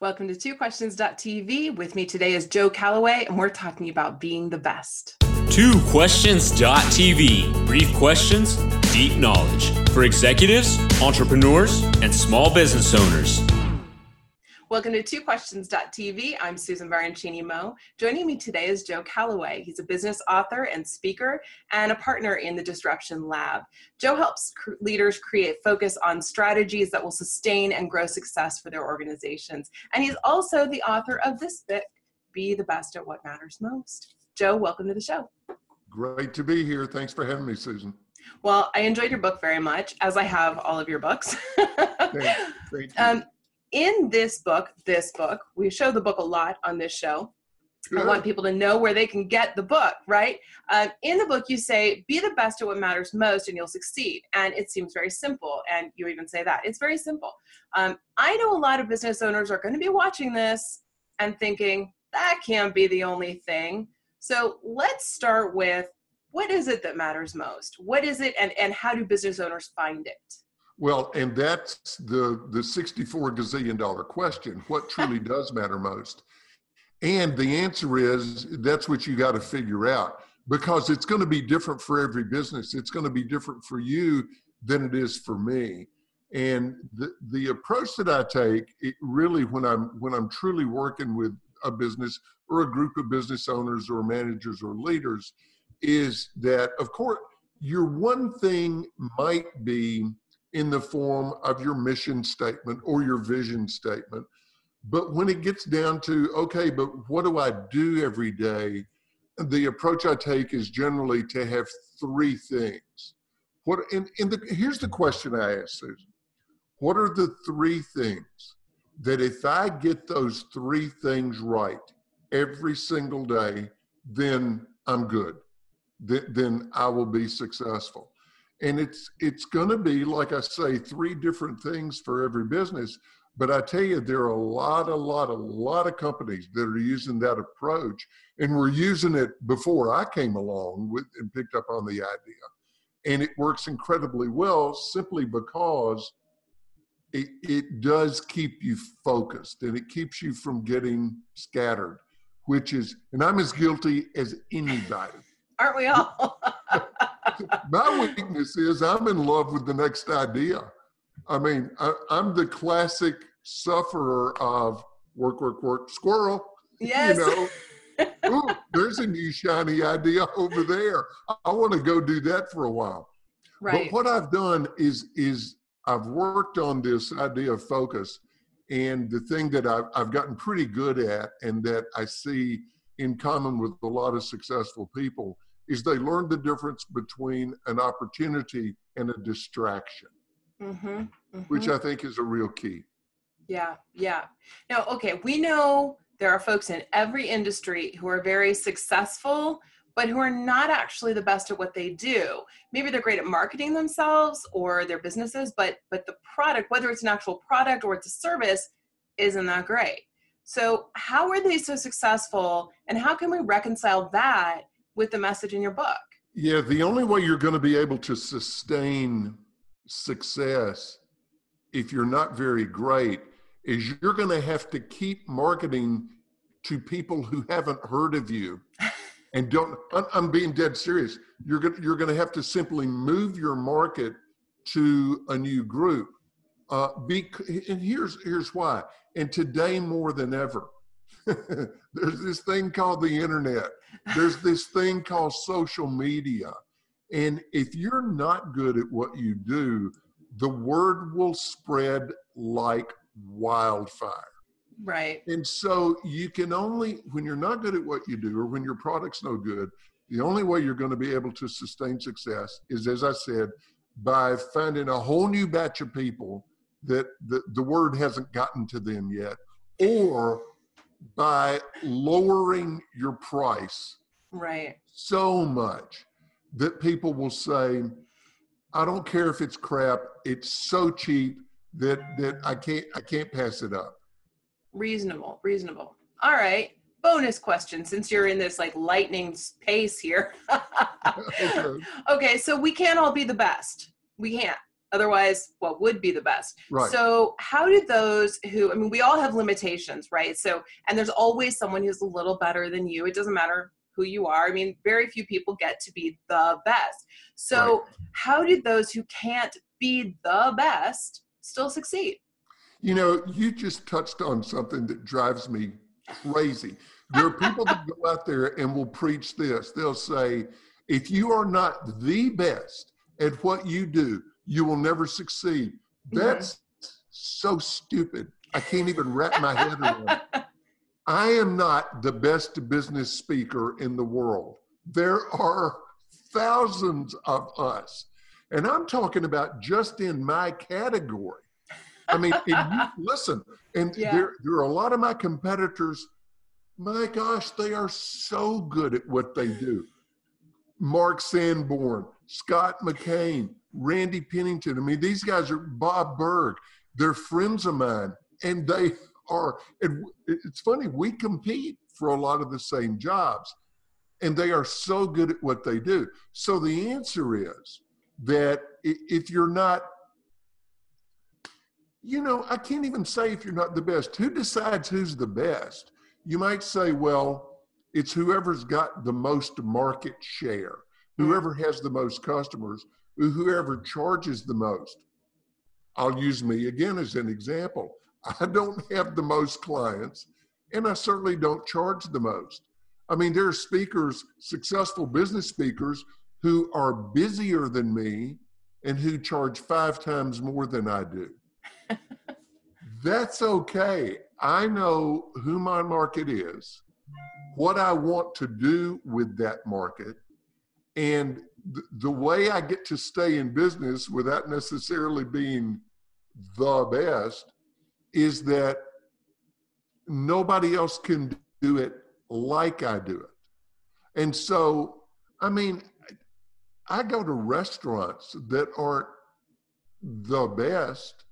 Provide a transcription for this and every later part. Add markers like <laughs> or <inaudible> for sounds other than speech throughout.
Welcome to Two Questions.tv. With me today is Joe Calloway, and we're talking about being the best. Two Questions.tv. Brief questions, deep knowledge for executives, entrepreneurs, and small business owners. Welcome to Two Questions.tv. I'm Susan Baroncini Moe. Joining me today is Joe Calloway. He's a business author and speaker and a partner in the Disruption Lab. Joe helps cr- leaders create focus on strategies that will sustain and grow success for their organizations. And he's also the author of this book, Be the Best at What Matters Most. Joe, welcome to the show. Great to be here. Thanks for having me, Susan. Well, I enjoyed your book very much, as I have all of your books. <laughs> You. um, in this book, this book, we show the book a lot on this show. I want people to know where they can get the book, right? Um, in the book, you say, be the best at what matters most and you'll succeed. And it seems very simple. And you even say that. It's very simple. Um, I know a lot of business owners are going to be watching this and thinking, that can't be the only thing. So let's start with what is it that matters most? What is it, and, and how do business owners find it? Well, and that's the the 64 gazillion dollar question. What truly <laughs> does matter most? And the answer is that's what you got to figure out because it's going to be different for every business. It's going to be different for you than it is for me. And the the approach that I take, it really when I'm when I'm truly working with a business or a group of business owners or managers or leaders, is that of course your one thing might be in the form of your mission statement or your vision statement. But when it gets down to, okay, but what do I do every day? The approach I take is generally to have three things. What and, the, here's the question I ask Susan. What are the three things that if I get those three things right every single day, then I'm good. Then, then I will be successful and it's it's going to be like i say three different things for every business. But i tell you there are a lot a lot a lot of companies that are using that approach and we're using it before i came along with and picked up on the idea. And it works incredibly well simply because it, it does keep you focused and it keeps you from getting scattered which is and i'm as guilty as anybody. Aren't we all <laughs> my weakness is I'm in love with the next idea. I mean, I, am the classic sufferer of work, work, work, squirrel. Yes. You know, <laughs> Ooh, there's a new shiny idea over there. I want to go do that for a while. Right. But what I've done is is I've worked on this idea of focus, and the thing that I've, I've gotten pretty good at, and that I see in common with a lot of successful people, is they learn the difference between an opportunity and a distraction, mm-hmm, mm-hmm. which I think is a real key. Yeah, yeah. Now, okay, we know there are folks in every industry who are very successful, but who are not actually the best at what they do. Maybe they're great at marketing themselves or their businesses, but but the product, whether it's an actual product or it's a service, isn't that great. So, how are they so successful, and how can we reconcile that with the message in your book. Yeah, the only way you're going to be able to sustain success if you're not very great is you're going to have to keep marketing to people who haven't heard of you. <laughs> And don't i'm being dead serious. You're going to, you're going to have to simply move your market to a new group. Uh, be, and here's here's why. And today more than ever <laughs> there's this thing called the internet. There's this thing called social media. And if you're not good at what you do, the word will spread like wildfire. Right. And so you can only, when you're not good at what you do or when your product's no good, the only way you're going to be able to sustain success is, as I said, by finding a whole new batch of people that the, the word hasn't gotten to them yet, or by lowering your price right. so much that people will say i don't care if it's crap. It's so cheap that that i can't i can't pass it up. Reasonable reasonable. All right. Bonus question since you're in this like lightning pace here. <laughs> <laughs> Okay. okay so we can't all be the best. We can't Otherwise, what would be the best? Right. So, how do those who, I mean, we all have limitations, right? So, and there's always someone who's a little better than you. It doesn't matter who you are. I mean, very few people get to be the best. So, Right. how did those who can't be the best still succeed? You know, you just touched on something that drives me crazy. There are people that go out there and will preach this. They'll say, if you are not the best at what you do, you will never succeed. That's so stupid. I can't even wrap my head around it. <laughs> I am not the best business speaker in the world. There are thousands of us. And I'm talking about just in my category. I mean, and you, <laughs> listen, and Yeah. there, there are a lot of my competitors. My gosh, they are so good at what they do. Mark Sanborn, Scott McKain, Randy Pennington. I mean, these guys are Bob Burg. They're friends of mine, and they are. And it's funny, we compete for a lot of the same jobs, and they are so good at what they do. So the answer is that if you're not you know, I can't even say if you're not the best. Who decides who's the best? You might say, well, it's whoever's got the most market share, mm-hmm. whoever has the most customers, whoever charges the most. I'll use me again as an example. I don't have the most clients, and I certainly don't charge the most. I mean, there are speakers, successful business speakers, who are busier than me and who charge five times more than I do. <laughs> That's okay. I know who my market is, what I want to do with that market, and th- the way I get to stay in business without necessarily being the best is that nobody else can do it like I do it. And so, I mean, I go to restaurants that aren't the best.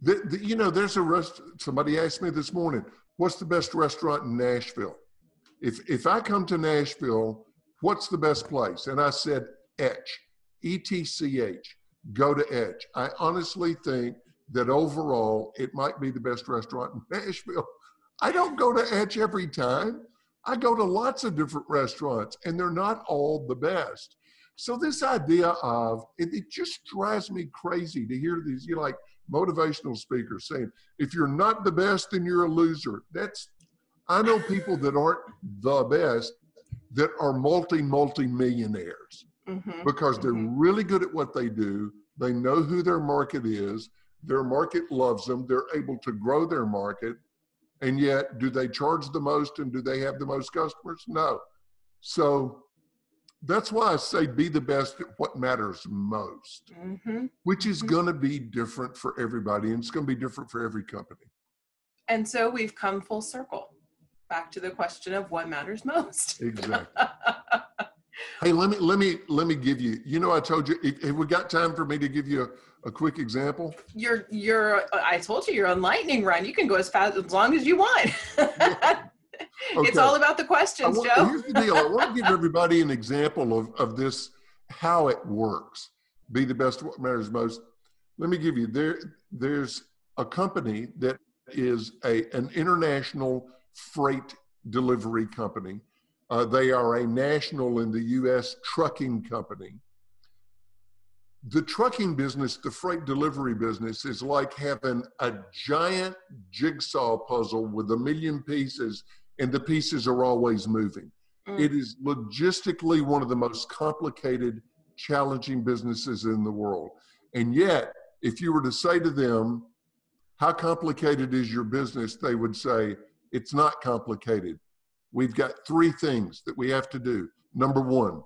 The, the, you know, there's a rest. Somebody asked me this morning, "What's the best restaurant in Nashville?" If if I come to Nashville, what's the best place? And I said, Etch, E T C H. Go to Etch. I honestly think that overall, it might be the best restaurant in <laughs> Nashville. I don't go to Etch every time. I go to lots of different restaurants, and they're not all the best. So this idea of it, it just drives me crazy to hear these, you know, like motivational speakers saying, if you're not the best, then you're a loser. That's I know people that aren't the best that are multi, multi millionaires Mhm. because they're Mhm. really good at what they do. They know who their market is. Their market loves them. They're able to grow their market. And yet, do they charge the most and do they have the most customers? No. So that's why I say be the best at what matters most, Mhm. which is Mhm. going to be different for everybody and it's going to be different for every company. And so we've come full circle back to the question of what matters most. Exactly. <laughs> Hey, let me let me let me give you. You know, I told you. if- Have we got time for me to give you a, a quick example? you're you're I told you you're on lightning run. You can go as fast as long as you want. <laughs> It's Okay. all about the questions, want- Joe. Here's the deal. I want to give <laughs> everybody an example of, of this, how it works. Be the best what matters most. Let me give you there. There's a company that is a an international freight delivery company. Uh, they are a national in the U.S. trucking company. The trucking business, the freight delivery business, is like having a giant jigsaw puzzle with a million pieces and the pieces are always moving. Mm. It is logistically one of the most complicated, challenging businesses in the world. And yet, if you were to say to them, How complicated is your business? they would say, It's not complicated. We've got three things that we have to do. Number one,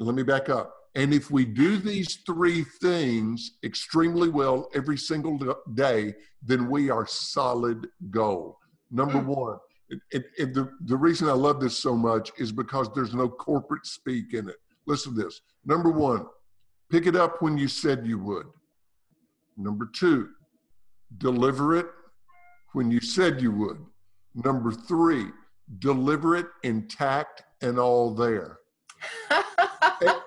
let me back up. And if we do these three things extremely well every single day, then we are solid gold. Number Mm. one, it, it, it- the, the reason I love this so much is because there's no corporate speak in it. Listen to this. Number one, pick it up when you said you would. Number two, deliver it when you said you would. Number three, deliver it intact and all there. <laughs>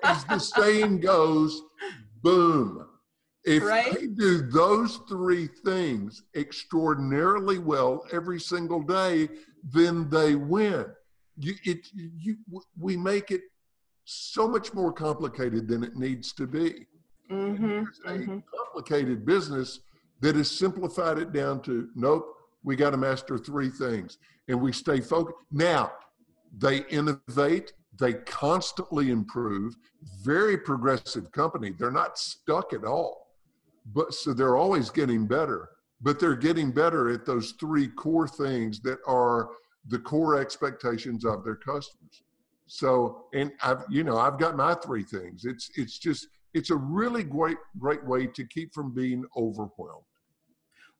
As the saying goes, boom. If Right? they do those three things extraordinarily well every single day, then they win. You, it, you, we make it so much more complicated than it needs to be. Mm-hmm. It's a hmm complicated business that has simplified it down to nope, we got to master three things and we stay focused. Now, they innovate, they constantly improve, very progressive company. They're not stuck at all. But so they're always getting better, but they're getting better at those three core things that are the core expectations of their customers. So, and I've, you know, I've got my three things. It's, it's just, it's a really great, great way to keep from being overwhelmed.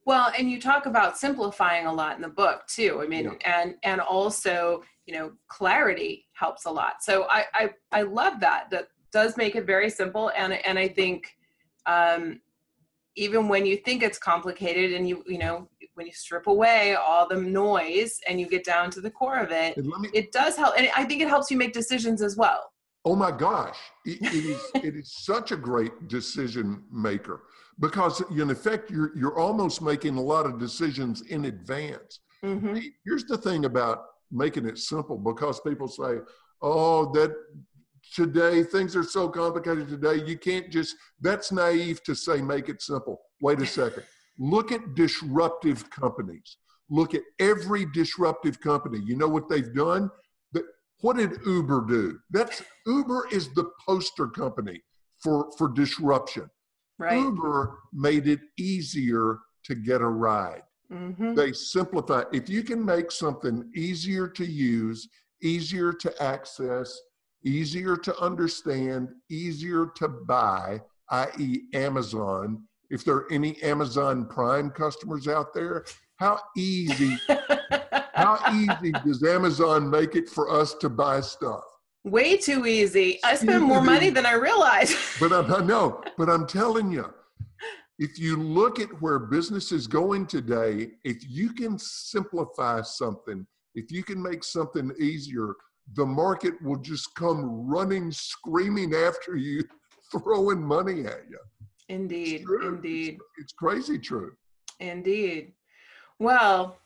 Well, and you talk about simplifying a lot in the book too. I mean, and and also, you know, clarity helps a lot. So I I, I love that. That does make it very simple, and and I think um, even when you think it's complicated, and you you know when you strip away all the noise and you get down to the core of it, me, it does help, and I think it helps you make decisions as well. oh my gosh, it, it is, <laughs> it is such a great decision maker because in effect, you're, you're almost making a lot of decisions in advance. hmm Here's the thing about making it simple because people say, oh, that today things are so complicated today, you can't just, that's naive to say make it simple. Wait a second. Look at disruptive companies. Look at every disruptive company. You know what they've done? What did Uber do? That's Uber is the poster company for for disruption. Right. Uber made it easier to get a ride. Hmm they simplify if you can make something easier to use easier to access easier to understand easier to buy i.e amazon if there are any amazon prime customers out there how easy how <laughs> easy does amazon make it for us to buy stuff Way too easy. I spend more money than I realize. <laughs> but I'm, I know, but I'm telling you, if you look at where business is going today, if you can simplify something, if you can make something easier, the market will just come running, screaming after you, <laughs> throwing money at you. It's Indeed, true. indeed, It's, it's crazy true. indeed. Well,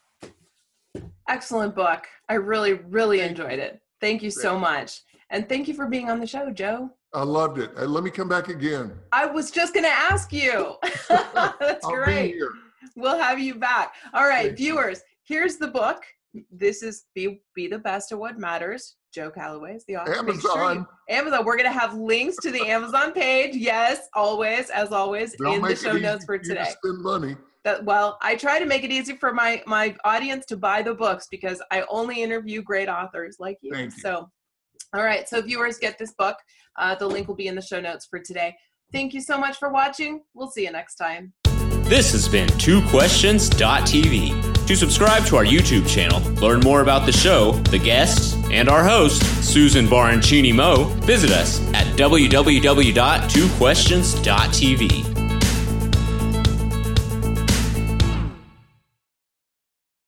excellent book. I really, really enjoyed it. Thank you so much. And thank you for being on the show, Joe. I loved it. Let me come back again. I was just going to ask you. <laughs> That's I'll be great. here. We'll have you back. All right, viewers, here's the book. This is Be Be the Best at What Matters. Joe Calloway is the author. Make sure you- Amazon. Amazon. We're going to have links to the Amazon page. Yes, always, as always, They'll in the show notes for you to today. Spend money. That well, I try to make it easy for my my audience to buy the books because I only interview great authors like you. Thank you. So, all right, so viewers get this book. Uh, the link will be in the show notes for today. Thank you so much for watching. We'll see you next time. This has been Two twoquestions.tv. To subscribe to our YouTube channel, learn more about the show, the guests, and our host, Susan Baroncini Moe, visit us at www.twoquestions.tv.